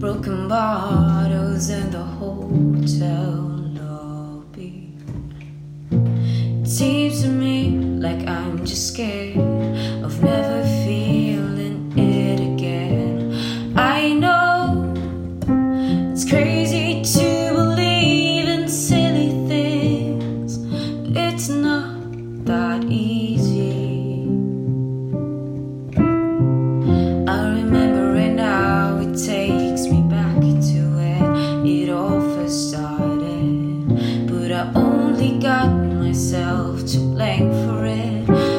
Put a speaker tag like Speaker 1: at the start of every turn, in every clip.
Speaker 1: broken bottles in the hotel lobby. It seems to me like I'm just scared only got myself to blame for it.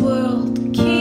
Speaker 1: world keeps